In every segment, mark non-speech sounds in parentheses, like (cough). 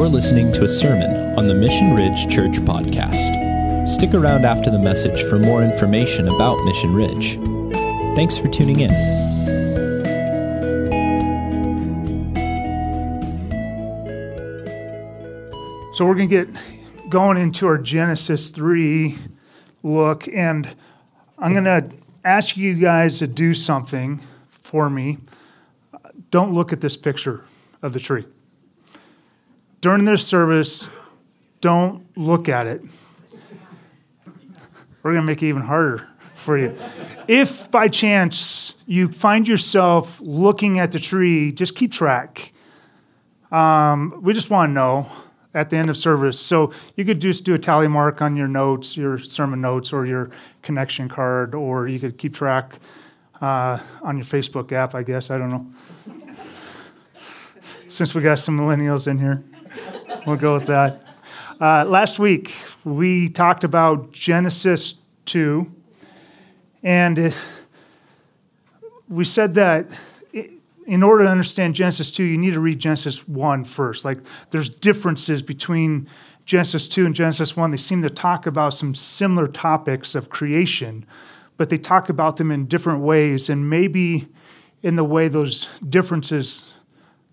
You're listening to a sermon on the Mission Ridge Church podcast. Stick around after the message for more information about Mission Ridge. Thanks for tuning in. So we're going to get going into our Genesis 3 look, and I'm going to ask you guys to do something for me. Don't look at this picture of the tree. During this service, don't look at it. We're going to make it even harder for you. If by chance you find yourself looking at the tree, just keep track. Um, we just want to know at the end of service. So you could just do a tally mark on your notes, your sermon notes, or your connection card, or you could keep track uh, on your Facebook app, I guess. I don't know. Since we got some millennials in here, we'll go with that. Uh, last week, we talked about Genesis 2, and it, we said that in order to understand Genesis 2, you need to read Genesis 1 first. Like, there's differences between Genesis 2 and Genesis 1. They seem to talk about some similar topics of creation, but they talk about them in different ways. And maybe in the way those differences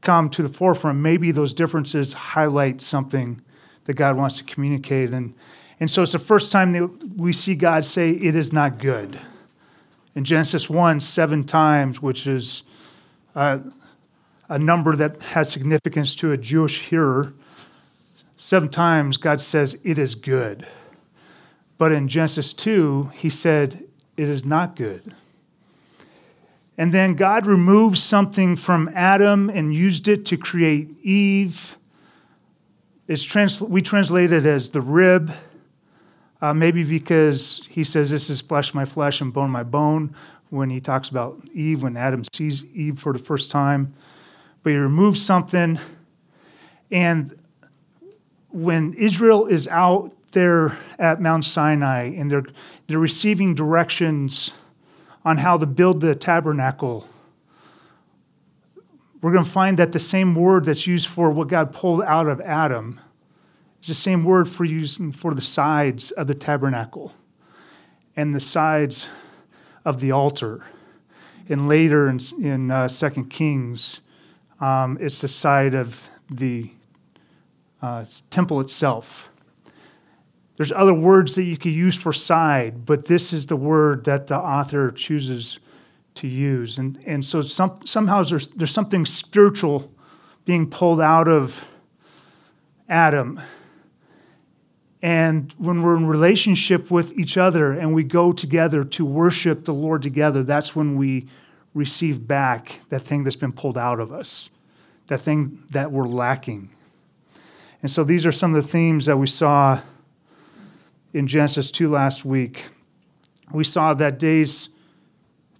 come to the forefront, maybe those differences highlight something that God wants to communicate. And, and so it's the first time that we see God say, It is not good. In Genesis 1, seven times, which is uh, a number that has significance to a Jewish hearer. Seven times God says, It is good. But in Genesis 2, he said, It is not good. And then God removed something from Adam and used it to create Eve. It's trans- we translate it as the rib, uh, maybe because he says, This is flesh my flesh and bone my bone when he talks about Eve, when Adam sees Eve for the first time. But he removes something. And when Israel is out there at Mount Sinai and they're, they're receiving directions on how to build the tabernacle, we're going to find that the same word that's used for what God pulled out of Adam is the same word for using for the sides of the tabernacle. And the sides of the altar. And later in, in uh, 2 Kings, um, it's the side of the uh, temple itself. There's other words that you could use for side, but this is the word that the author chooses to use. And, and so some, somehow there's, there's something spiritual being pulled out of Adam and when we're in relationship with each other and we go together to worship the Lord together, that's when we receive back that thing that's been pulled out of us, that thing that we're lacking. And so these are some of the themes that we saw in Genesis 2 last week. We saw that days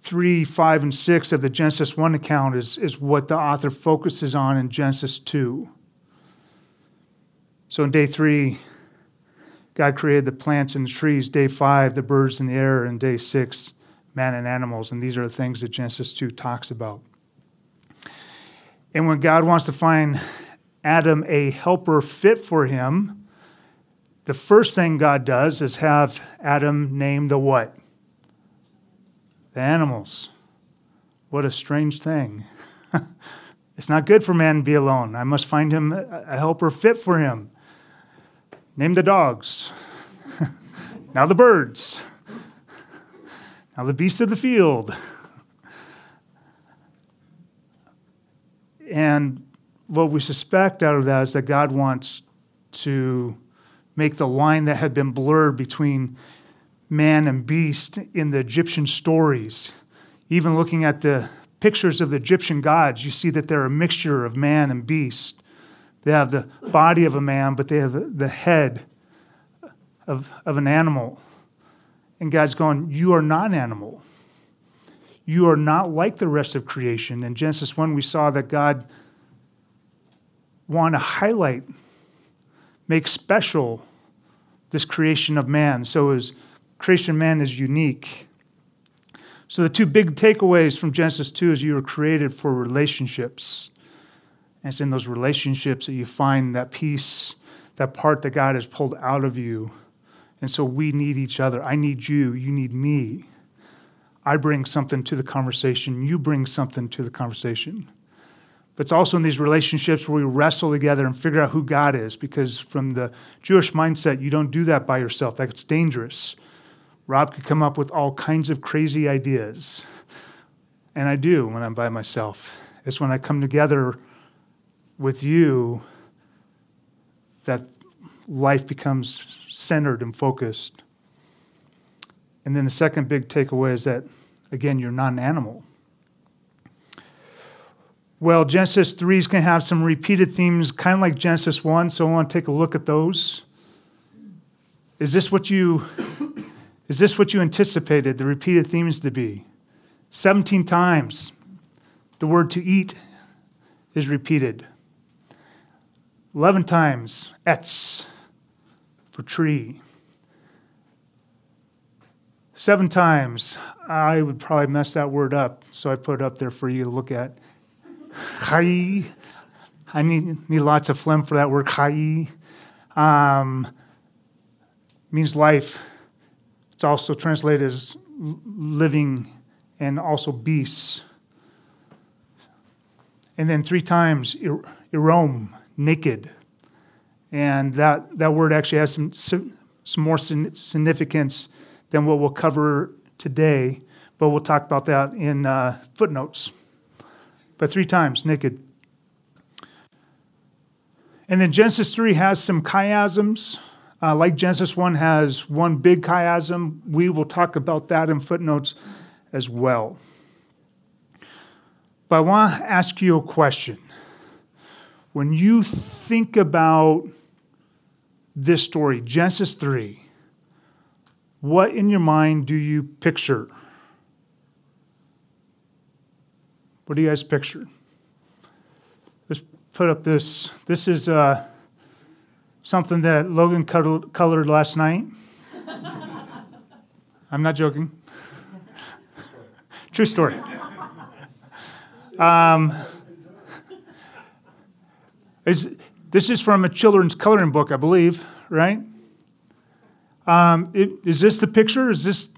3, 5, and 6 of the Genesis 1 account is, is what the author focuses on in Genesis 2. So in day 3, God created the plants and the trees. Day five, the birds in the air. And day six, man and animals. And these are the things that Genesis 2 talks about. And when God wants to find Adam a helper fit for him, the first thing God does is have Adam name the what? The animals. What a strange thing. (laughs) it's not good for man to be alone. I must find him a helper fit for him. Name the dogs. (laughs) now the birds. Now the beasts of the field. And what we suspect out of that is that God wants to make the line that had been blurred between man and beast in the Egyptian stories. Even looking at the pictures of the Egyptian gods, you see that they're a mixture of man and beast. They have the body of a man, but they have the head of, of an animal. And God's going, You are not an animal. You are not like the rest of creation. In Genesis 1, we saw that God wanted to highlight, make special this creation of man. So his creation of man is unique. So the two big takeaways from Genesis 2 is you were created for relationships. And it's in those relationships that you find that piece, that part that God has pulled out of you. And so we need each other. I need you. You need me. I bring something to the conversation. You bring something to the conversation. But it's also in these relationships where we wrestle together and figure out who God is, because from the Jewish mindset, you don't do that by yourself. That's dangerous. Rob could come up with all kinds of crazy ideas. And I do when I'm by myself. It's when I come together with you that life becomes centered and focused. And then the second big takeaway is that, again, you're not an animal. Well, Genesis 3 is going to have some repeated themes, kind of like Genesis 1, so I want to take a look at those. Is this what you is this what you anticipated the repeated themes to be? 17 times the word to eat is repeated. 11 times etz for tree. Seven times, I would probably mess that word up, so I put it up there for you to look at. Chai. I need, need lots of phlegm for that word, chai. Um, means life. It's also translated as living and also beasts. And then three times, erom, naked. And that, that word actually has some, some, some more significance than what we'll cover today, but we'll talk about that in uh, footnotes but three times naked. And then Genesis 3 has some chiasms. Uh, like Genesis 1 has one big chiasm. We will talk about that in footnotes as well. But I want to ask you a question. When you think about this story, Genesis 3, what in your mind do you picture? What do you guys picture? Let's put up this. This is uh, something that Logan colored last night. (laughs) I'm not joking. (laughs) True story. Um, is, this is from a children's coloring book, I believe, right? Um, it, is this the picture? Is this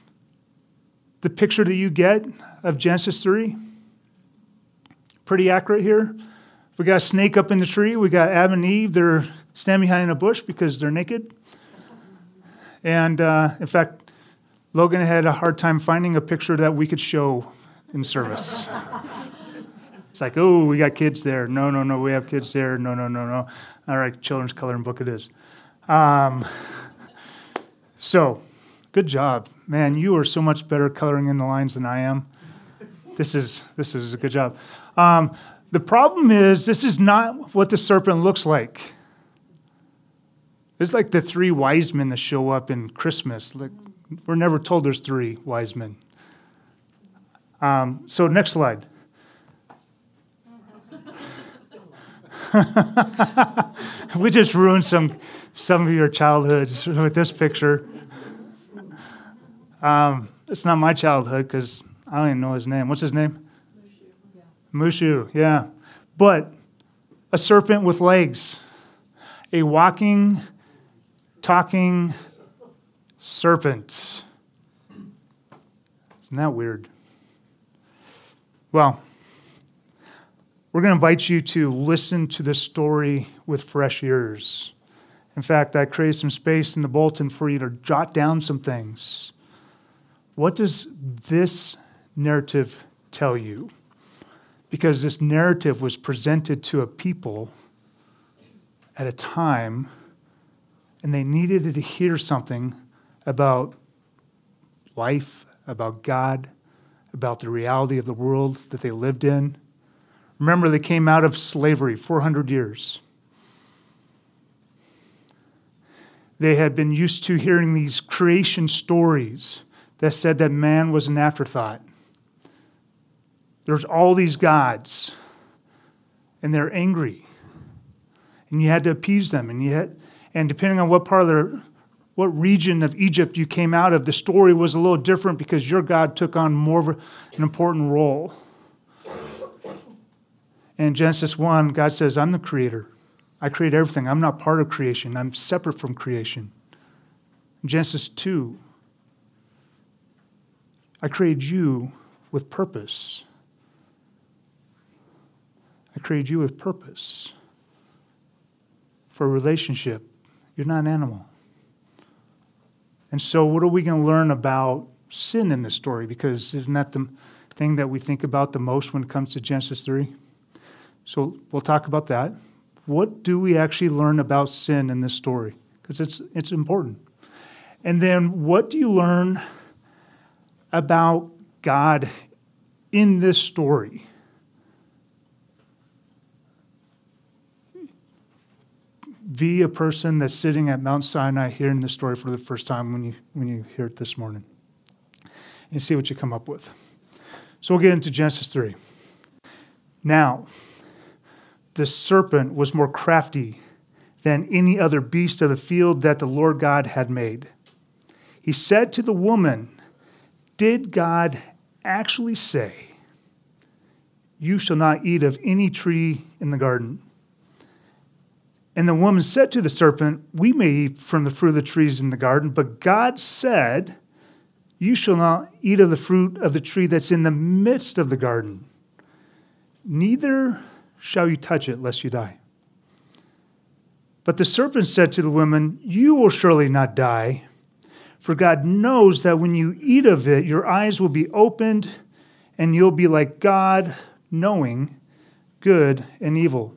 the picture that you get of Genesis 3? Pretty accurate here. We got a snake up in the tree. We got Adam and Eve. They're standing behind a bush because they're naked. And uh, in fact, Logan had a hard time finding a picture that we could show in service. (laughs) it's like, oh, we got kids there. No, no, no, we have kids there. No, no, no, no. All right, children's coloring book it is. Um, so, good job, man. You are so much better coloring in the lines than I am. This is this is a good job. Um, the problem is, this is not what the serpent looks like. It's like the three wise men that show up in Christmas. Like, we're never told there's three wise men. Um, so, next slide. (laughs) we just ruined some, some of your childhoods with this picture. Um, it's not my childhood because I don't even know his name. What's his name? Mushu, yeah. But a serpent with legs, a walking, talking serpent. Isn't that weird? Well, we're going to invite you to listen to this story with fresh ears. In fact, I created some space in the bulletin for you to jot down some things. What does this narrative tell you? Because this narrative was presented to a people at a time and they needed to hear something about life, about God, about the reality of the world that they lived in. Remember, they came out of slavery 400 years. They had been used to hearing these creation stories that said that man was an afterthought. There's all these gods, and they're angry. And you had to appease them. And, had, and depending on what part of their, what region of Egypt you came out of, the story was a little different because your God took on more of an important role. In Genesis 1, God says, I'm the creator. I create everything. I'm not part of creation, I'm separate from creation. Genesis 2, I created you with purpose. I created you with purpose for a relationship. You're not an animal. And so, what are we going to learn about sin in this story? Because isn't that the thing that we think about the most when it comes to Genesis 3? So, we'll talk about that. What do we actually learn about sin in this story? Because it's, it's important. And then, what do you learn about God in this story? Be a person that's sitting at Mount Sinai hearing this story for the first time when you, when you hear it this morning and see what you come up with. So we'll get into Genesis 3. Now, the serpent was more crafty than any other beast of the field that the Lord God had made. He said to the woman, Did God actually say, You shall not eat of any tree in the garden? And the woman said to the serpent, We may eat from the fruit of the trees in the garden, but God said, You shall not eat of the fruit of the tree that's in the midst of the garden, neither shall you touch it, lest you die. But the serpent said to the woman, You will surely not die, for God knows that when you eat of it, your eyes will be opened, and you'll be like God, knowing good and evil.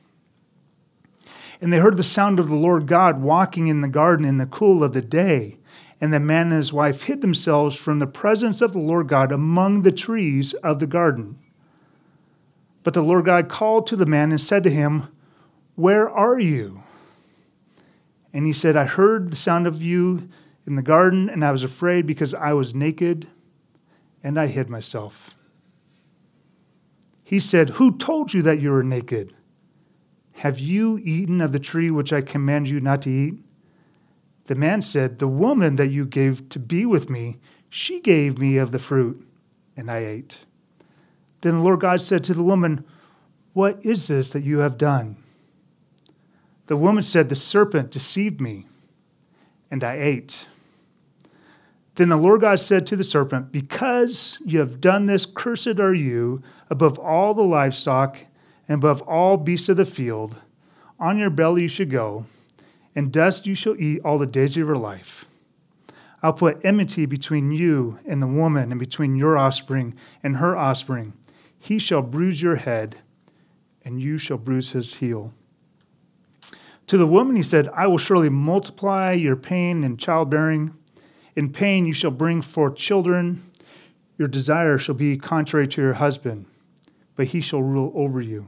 And they heard the sound of the Lord God walking in the garden in the cool of the day. And the man and his wife hid themselves from the presence of the Lord God among the trees of the garden. But the Lord God called to the man and said to him, Where are you? And he said, I heard the sound of you in the garden, and I was afraid because I was naked, and I hid myself. He said, Who told you that you were naked? Have you eaten of the tree which I command you not to eat? The man said, The woman that you gave to be with me, she gave me of the fruit, and I ate. Then the Lord God said to the woman, What is this that you have done? The woman said, The serpent deceived me, and I ate. Then the Lord God said to the serpent, Because you have done this, cursed are you above all the livestock and above all beasts of the field. On your belly you shall go, and dust you shall eat all the days of your life. I'll put enmity between you and the woman, and between your offspring and her offspring. He shall bruise your head, and you shall bruise his heel. To the woman he said, I will surely multiply your pain in childbearing. In pain you shall bring forth children. Your desire shall be contrary to your husband, but he shall rule over you.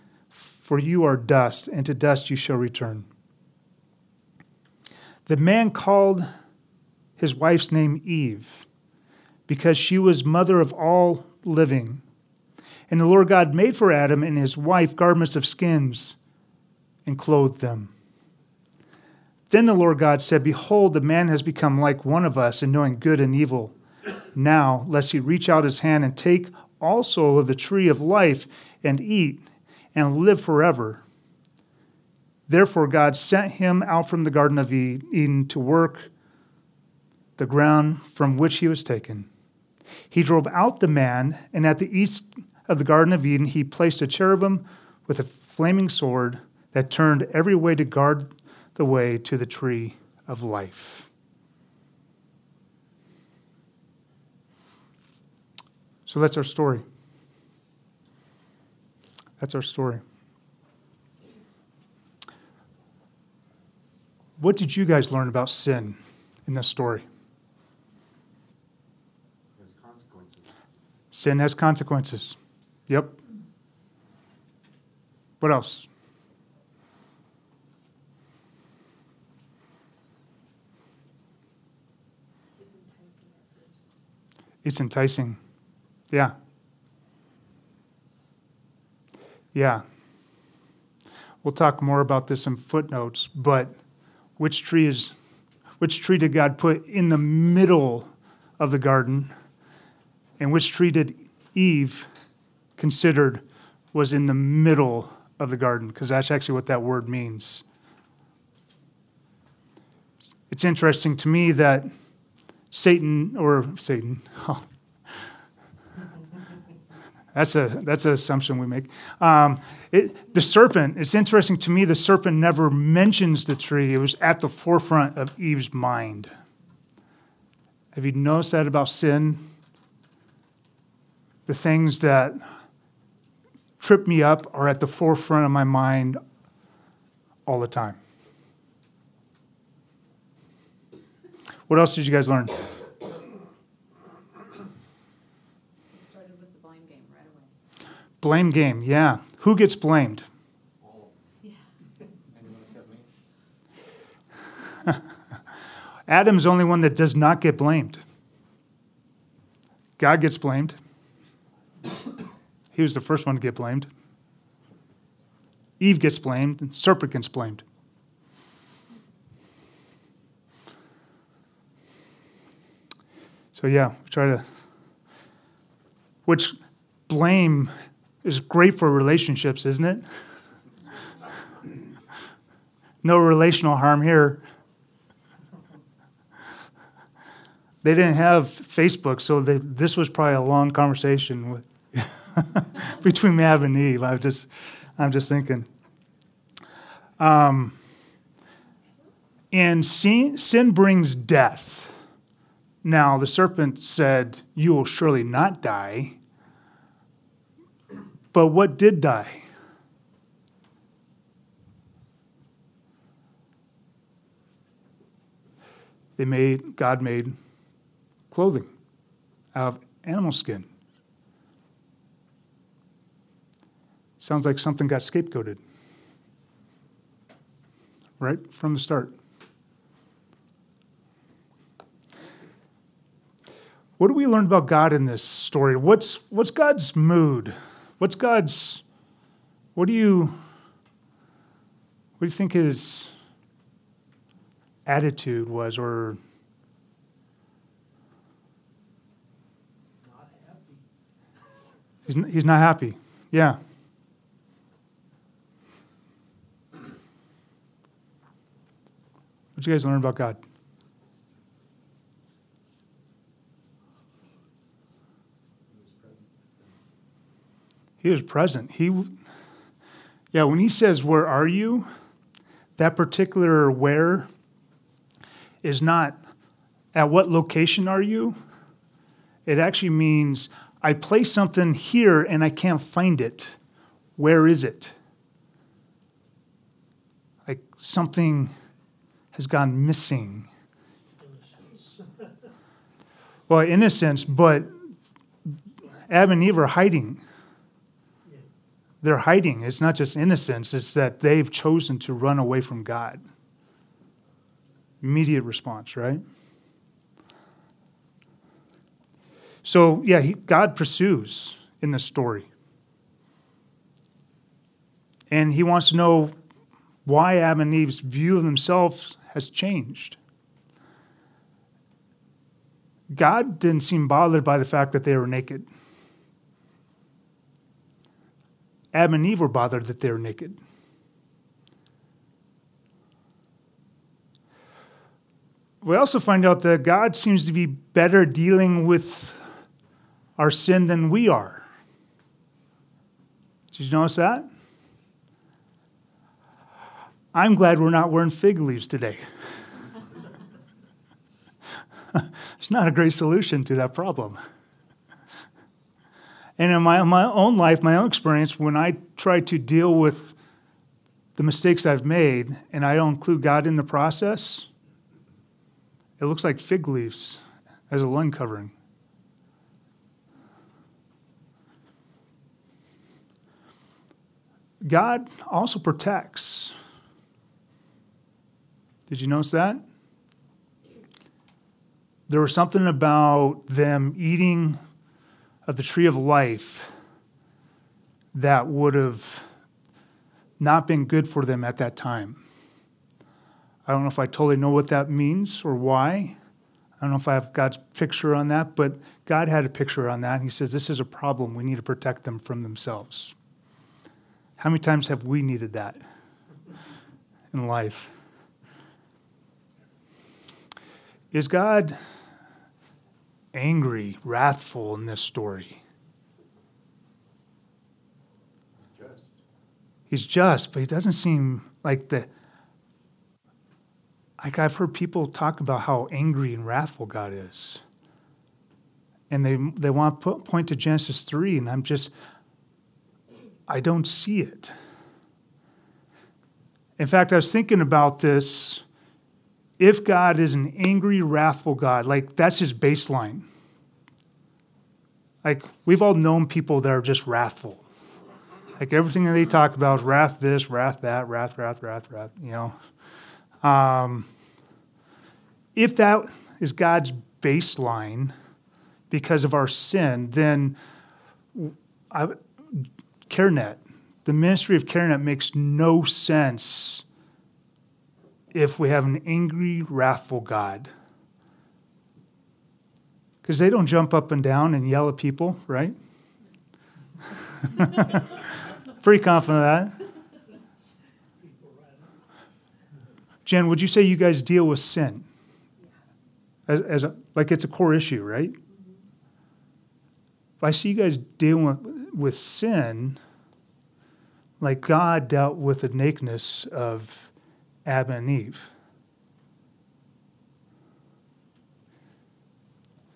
for you are dust, and to dust you shall return. The man called his wife's name Eve, because she was mother of all living. And the Lord God made for Adam and his wife garments of skins and clothed them. Then the Lord God said, Behold, the man has become like one of us in knowing good and evil. Now, lest he reach out his hand and take also of the tree of life and eat and live forever. Therefore, God sent him out from the Garden of Eden to work the ground from which he was taken. He drove out the man, and at the east of the Garden of Eden, he placed a cherubim with a flaming sword that turned every way to guard the way to the tree of life. So that's our story. That's our story. What did you guys learn about sin in this story? Sin has consequences. Yep. What else? It's enticing. Yeah. Yeah. We'll talk more about this in footnotes, but which tree is which tree did God put in the middle of the garden? And which tree did Eve considered was in the middle of the garden? Because that's actually what that word means. It's interesting to me that Satan, or Satan, (laughs) oh, that's a that's an assumption we make. Um, it, the serpent. It's interesting to me. The serpent never mentions the tree. It was at the forefront of Eve's mind. Have you noticed that about sin? The things that trip me up are at the forefront of my mind all the time. What else did you guys learn? Blame game, yeah. Who gets blamed? (laughs) Adam's the only one that does not get blamed. God gets blamed. He was the first one to get blamed. Eve gets blamed, and serpent gets blamed. So yeah, try to which blame is great for relationships, isn't it? No relational harm here. They didn't have Facebook, so they, this was probably a long conversation with, (laughs) between Mav and Eve. I was just, I'm just thinking. Um, and sin, sin brings death. Now, the serpent said, You will surely not die. But what did die? They made, God made clothing out of animal skin. Sounds like something got scapegoated right from the start. What do we learn about God in this story? What's, what's God's mood? What's God's, what do you, what do you think his attitude was or Not happy. he's, he's not happy. Yeah. What you guys learn about God? He was present. He, yeah, when he says, Where are you? that particular where is not at what location are you? It actually means I place something here and I can't find it. Where is it? Like something has gone missing. Well, innocence, but Adam and Eve are hiding they're hiding. It's not just innocence, it's that they've chosen to run away from God. Immediate response, right? So, yeah, he, God pursues in this story. And he wants to know why Adam and Eve's view of themselves has changed. God didn't seem bothered by the fact that they were naked. Adam and Eve were bothered that they were naked. We also find out that God seems to be better dealing with our sin than we are. Did you notice that? I'm glad we're not wearing fig leaves today. (laughs) it's not a great solution to that problem. And in my, my own life, my own experience, when I try to deal with the mistakes I've made and I don't include God in the process, it looks like fig leaves as a lung covering. God also protects. Did you notice that? There was something about them eating of the tree of life that would have not been good for them at that time. I don't know if I totally know what that means or why. I don't know if I have God's picture on that, but God had a picture on that. He says, This is a problem. We need to protect them from themselves. How many times have we needed that in life? Is God angry, wrathful in this story? Just. He's just, but he doesn't seem like the. Like I've heard people talk about how angry and wrathful God is. And they, they want to point to Genesis 3, and I'm just, I don't see it. In fact, I was thinking about this. If God is an angry, wrathful God, like that's his baseline. Like we've all known people that are just wrathful. Like everything that they talk about is wrath this, wrath that, wrath, wrath, wrath, wrath, you know. Um, if that is God's baseline because of our sin, then I, CareNet. The ministry of CareNet makes no sense if we have an angry, wrathful God. Because they don't jump up and down and yell at people, right? (laughs) Pretty confident of that. Jen, would you say you guys deal with sin as, as a, like it's a core issue, right? If I see you guys dealing with, with sin like God dealt with the nakedness of Adam and Eve.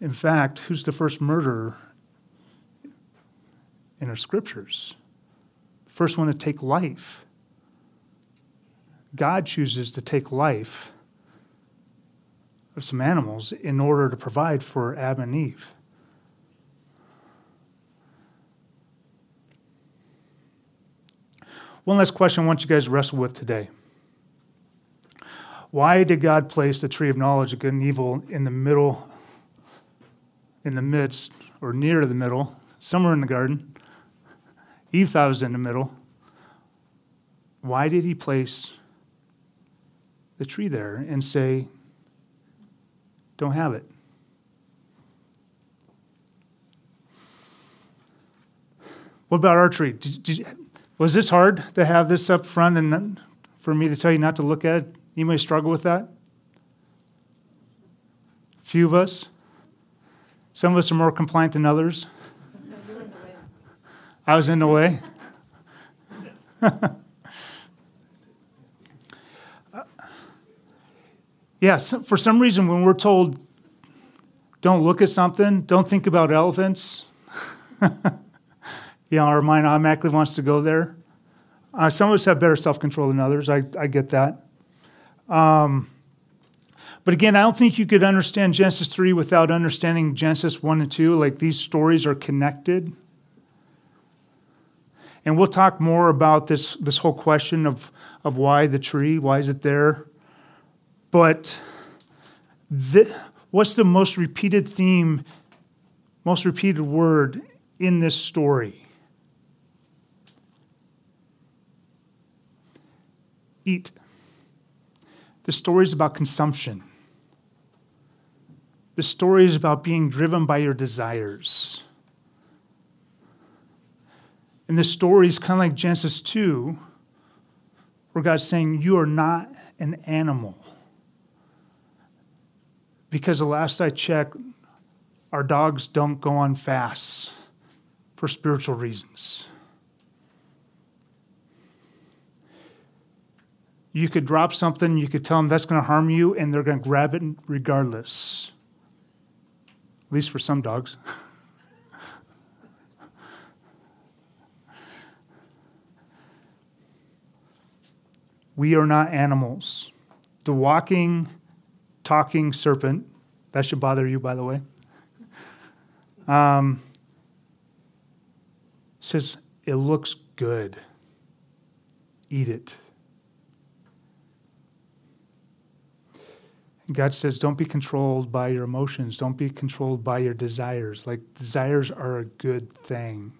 In fact, who's the first murderer in our scriptures? The first one to take life. God chooses to take life of some animals in order to provide for Adam and Eve. One last question I want you guys to wrestle with today. Why did God place the tree of knowledge of good and evil in the middle, in the midst, or near the middle, somewhere in the garden? Eve thought was in the middle. Why did he place the tree there and say, don't have it? What about our tree? Did, did, was this hard to have this up front and for me to tell you not to look at it? You may struggle with that. Few of us. Some of us are more compliant than others. I was in the way. (laughs) yeah, for some reason, when we're told, don't look at something, don't think about elephants. (laughs) you know, our mind automatically wants to go there. Uh, some of us have better self control than others. I, I get that. Um, but again, I don't think you could understand Genesis 3 without understanding Genesis 1 and 2. Like these stories are connected. And we'll talk more about this, this whole question of, of why the tree, why is it there? But the, what's the most repeated theme, most repeated word in this story? eat. The story is about consumption. The story is about being driven by your desires. And the story is kind of like Genesis 2, where God's saying, You are not an animal. Because the last I checked, our dogs don't go on fasts for spiritual reasons. You could drop something, you could tell them that's going to harm you, and they're going to grab it regardless. At least for some dogs. (laughs) we are not animals. The walking, talking serpent, that should bother you, by the way, (laughs) um, says, It looks good. Eat it. God says, don't be controlled by your emotions. Don't be controlled by your desires. Like, desires are a good thing.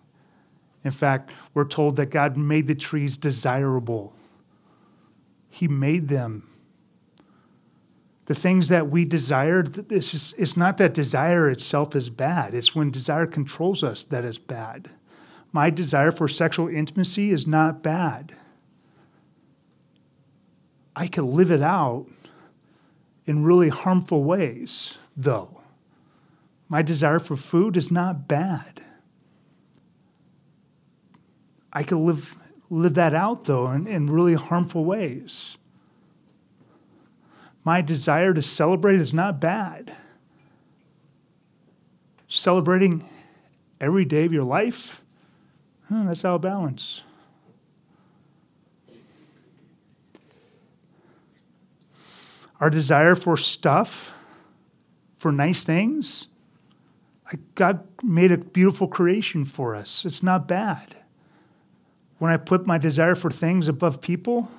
In fact, we're told that God made the trees desirable, He made them. The things that we desire, is, it's not that desire itself is bad. It's when desire controls us that is bad. My desire for sexual intimacy is not bad. I can live it out in really harmful ways, though. My desire for food is not bad. I can live, live that out, though, in, in really harmful ways. My desire to celebrate is not bad. Celebrating every day of your life, huh, that's out of balance. Our desire for stuff, for nice things. God made a beautiful creation for us. It's not bad. When I put my desire for things above people,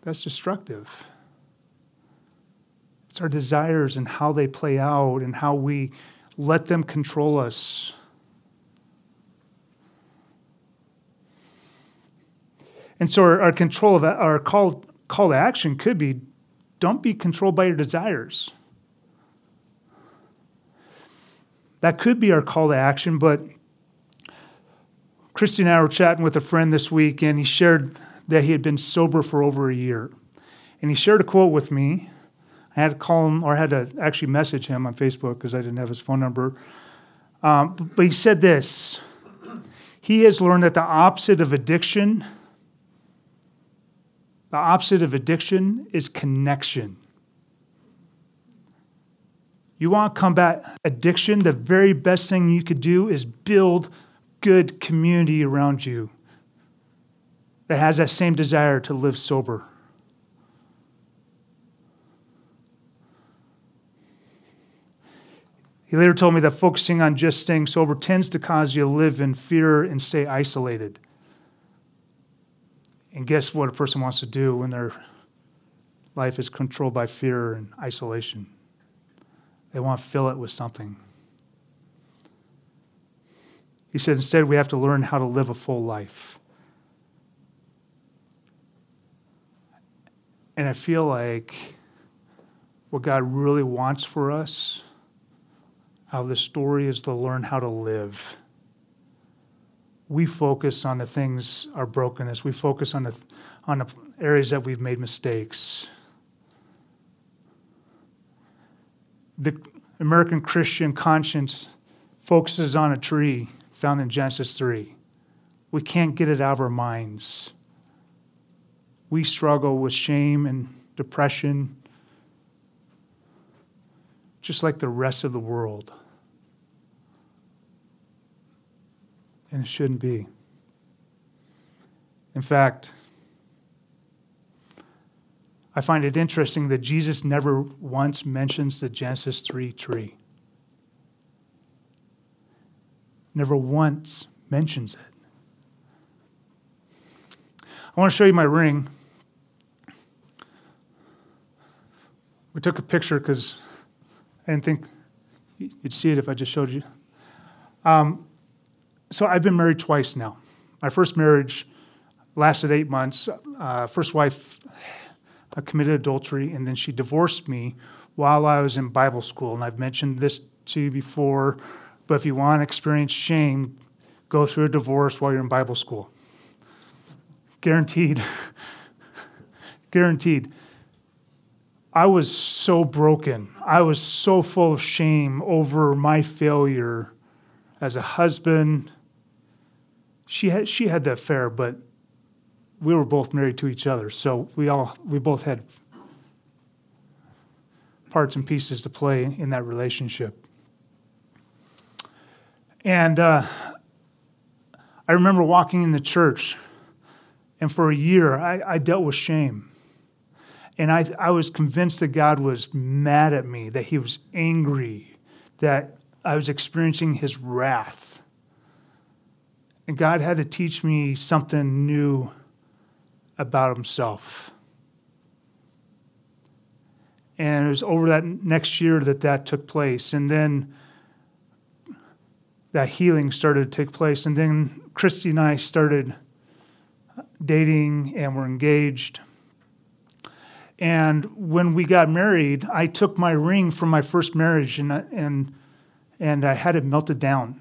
that's destructive. It's our desires and how they play out and how we let them control us. And so our, our control of our call call to action could be don't be controlled by your desires. That could be our call to action, but Christy and I were chatting with a friend this week, and he shared that he had been sober for over a year. And he shared a quote with me. I had to call him, or I had to actually message him on Facebook because I didn't have his phone number. Um, but he said this He has learned that the opposite of addiction the opposite of addiction is connection. You want to combat addiction, the very best thing you could do is build good community around you that has that same desire to live sober. He later told me that focusing on just staying sober tends to cause you to live in fear and stay isolated. And guess what a person wants to do when their life is controlled by fear and isolation? They want to fill it with something. He said, instead, we have to learn how to live a full life. And I feel like what God really wants for us of this story is to learn how to live we focus on the things our brokenness. We focus on the on the areas that we've made mistakes. The American Christian conscience focuses on a tree found in Genesis 3. We can't get it out of our minds. We struggle with shame and depression just like the rest of the world. And it shouldn't be. In fact, I find it interesting that Jesus never once mentions the Genesis 3 tree. Never once mentions it. I want to show you my ring. We took a picture because I didn't think you'd see it if I just showed you. Um, so I've been married twice now. My first marriage lasted eight months. Uh, first wife uh, committed adultery, and then she divorced me while I was in Bible school. And I've mentioned this to you before, but if you want to experience shame, go through a divorce while you're in Bible school. Guaranteed. (laughs) Guaranteed. I was so broken. I was so full of shame over my failure as a husband, she had she had the affair, but we were both married to each other, so we all we both had parts and pieces to play in that relationship. And uh, I remember walking in the church, and for a year I, I dealt with shame. And I, I was convinced that God was mad at me, that He was angry, that I was experiencing His wrath. And God had to teach me something new about Himself. And it was over that next year that that took place. And then that healing started to take place. And then Christy and I started dating and were engaged. And when we got married, I took my ring from my first marriage and, and, and I had it melted down.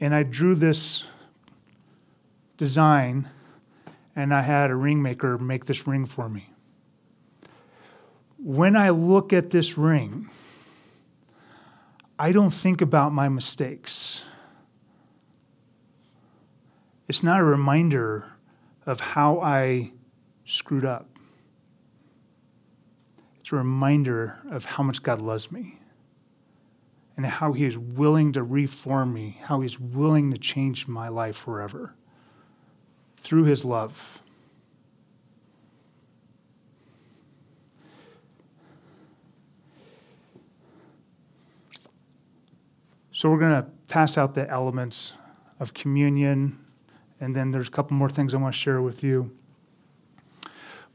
And I drew this design and I had a ring maker make this ring for me. When I look at this ring, I don't think about my mistakes. It's not a reminder of how I screwed up. It's a reminder of how much God loves me and how He is willing to reform me, how He's willing to change my life forever through His love. So we're going to pass out the elements of communion, and then there's a couple more things I want to share with you.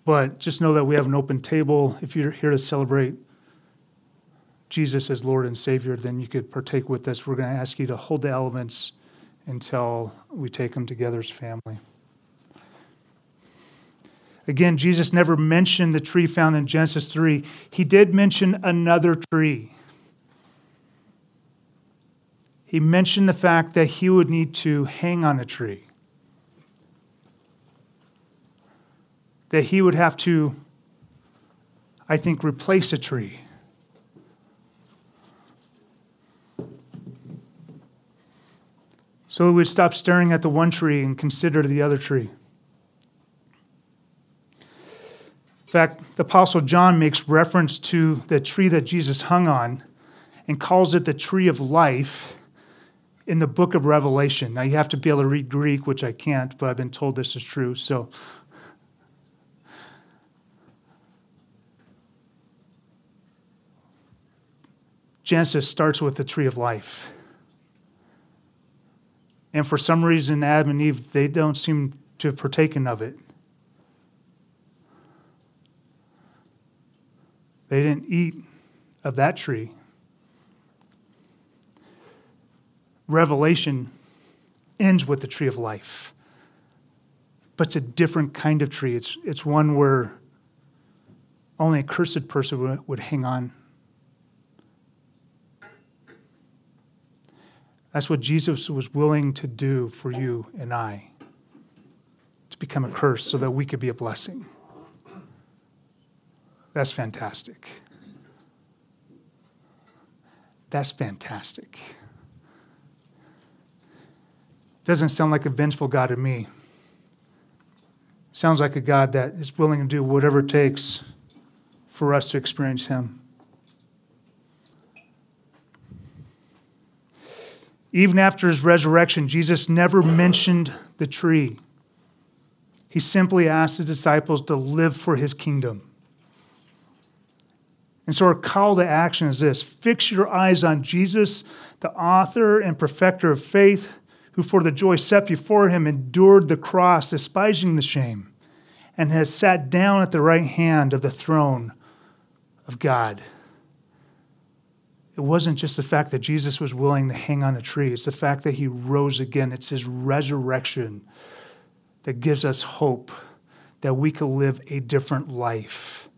But just know that we have an open table. If you're here to celebrate Jesus as Lord and Savior, then you could partake with us. We're going to ask you to hold the elements until we take them together as family. Again, Jesus never mentioned the tree found in Genesis 3. He did mention another tree. he mentioned the fact that he would need to hang on a tree, that he would have to, I think, replace a tree. So we would stop staring at the one tree and consider the other tree. In fact, the Apostle John makes reference to the tree that Jesus hung on and calls it the tree of life in the book of Revelation. Now, you have to be able to read Greek, which I can't, but I've been told this is true. So, Genesis starts with the tree of life. And for some reason, Adam and Eve, they don't seem to have partaken of it. They didn't eat of that tree. Revelation ends with the tree of life. But it's a different kind of tree. It's, it's one where only a cursed person would, would hang on. That's what Jesus was willing to do for you and I to become a curse so that we could be a blessing. That's fantastic. That's fantastic. Doesn't sound like a vengeful God to me. Sounds like a God that is willing to do whatever it takes for us to experience Him. Even after his resurrection, Jesus never mentioned the tree. He simply asked the disciples to live for his kingdom. And so our call to action is this fix your eyes on Jesus, the author and perfecter of faith who for the joy set before him endured the cross, despising the shame, and has sat down at the right hand of the throne of God. It wasn't just the fact that Jesus was willing to hang on a tree, it's the fact that he rose again. It's his resurrection that gives us hope that we can live a different life.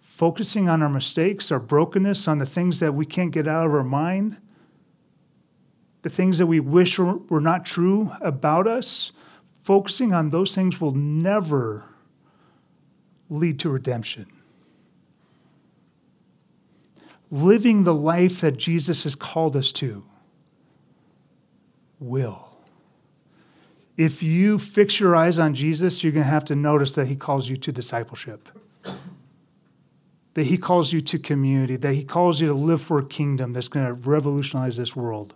Focusing on our mistakes, our brokenness, on the things that we can't get out of our mind the things that we wish were not true about us, focusing on those things will never lead to redemption. Living the life that Jesus has called us to will. if you fix your eyes on Jesus, you're going to have to notice that he calls you to discipleship. That he calls you to community, that he calls you to live for a kingdom that's going to revolutionize this world.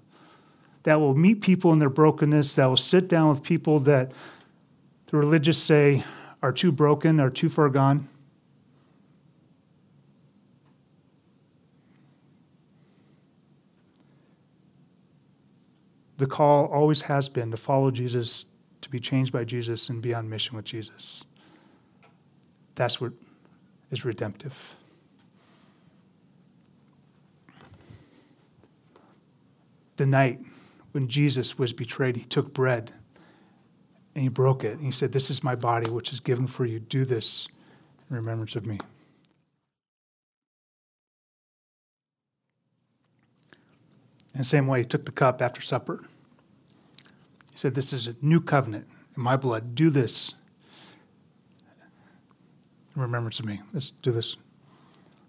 That will meet people in their brokenness, that will sit down with people that the religious say are too broken, are too far gone. The call always has been to follow Jesus to be changed by Jesus and be on mission with Jesus. That's what is redemptive. The night when Jesus was betrayed, he took bread and he broke it. And he said, This is my body, which is given for you. Do this in remembrance of me. In the same way, he took the cup after supper said, This is a new covenant in my blood. Do this in remembrance of me. Let's do this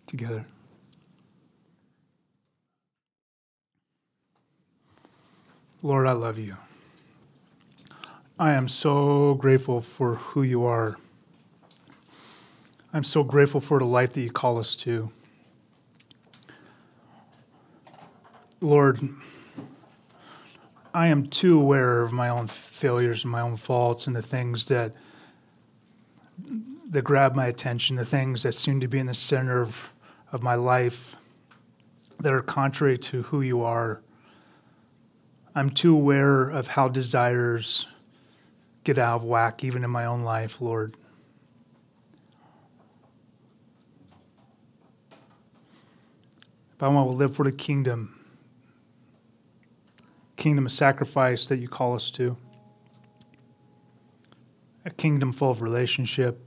together. Lord, I love you. I am so grateful for who you are. I'm so grateful for the life that you call us to. Lord, I am too aware of my own failures and my own faults and the things that that grab my attention, the things that seem to be in the center of, of my life that are contrary to who you are. I'm too aware of how desires get out of whack, even in my own life, Lord. If I want to live for the kingdom, kingdom of sacrifice that you call us to, a kingdom full of relationship,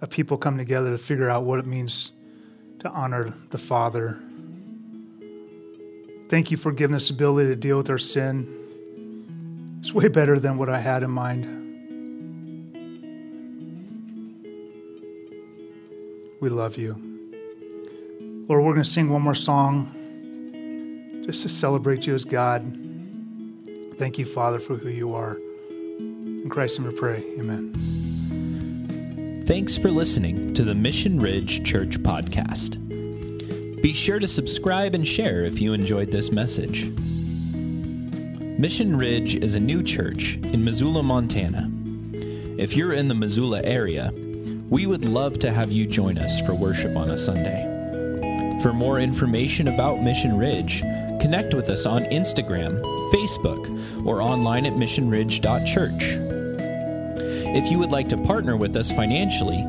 of people come together to figure out what it means to honor the Father. Thank you for giving us the ability to deal with our sin. It's way better than what I had in mind. We love you. Lord, we're going to sing one more song just to celebrate you as God. Thank you, Father, for who you are. In Christ name we pray. Amen. Thanks for listening to the Mission Ridge Church Podcast. Be sure to subscribe and share if you enjoyed this message. Mission Ridge is a new church in Missoula, Montana. If you're in the Missoula area, we would love to have you join us for worship on a Sunday. For more information about Mission Ridge, connect with us on Instagram, Facebook, or online at missionridge.church. If you would like to partner with us financially,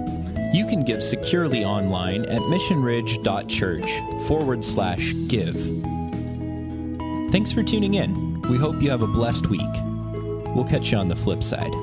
you can give securely online at missionridge.church forward slash give. Thanks for tuning in. We hope you have a blessed week. We'll catch you on the flip side.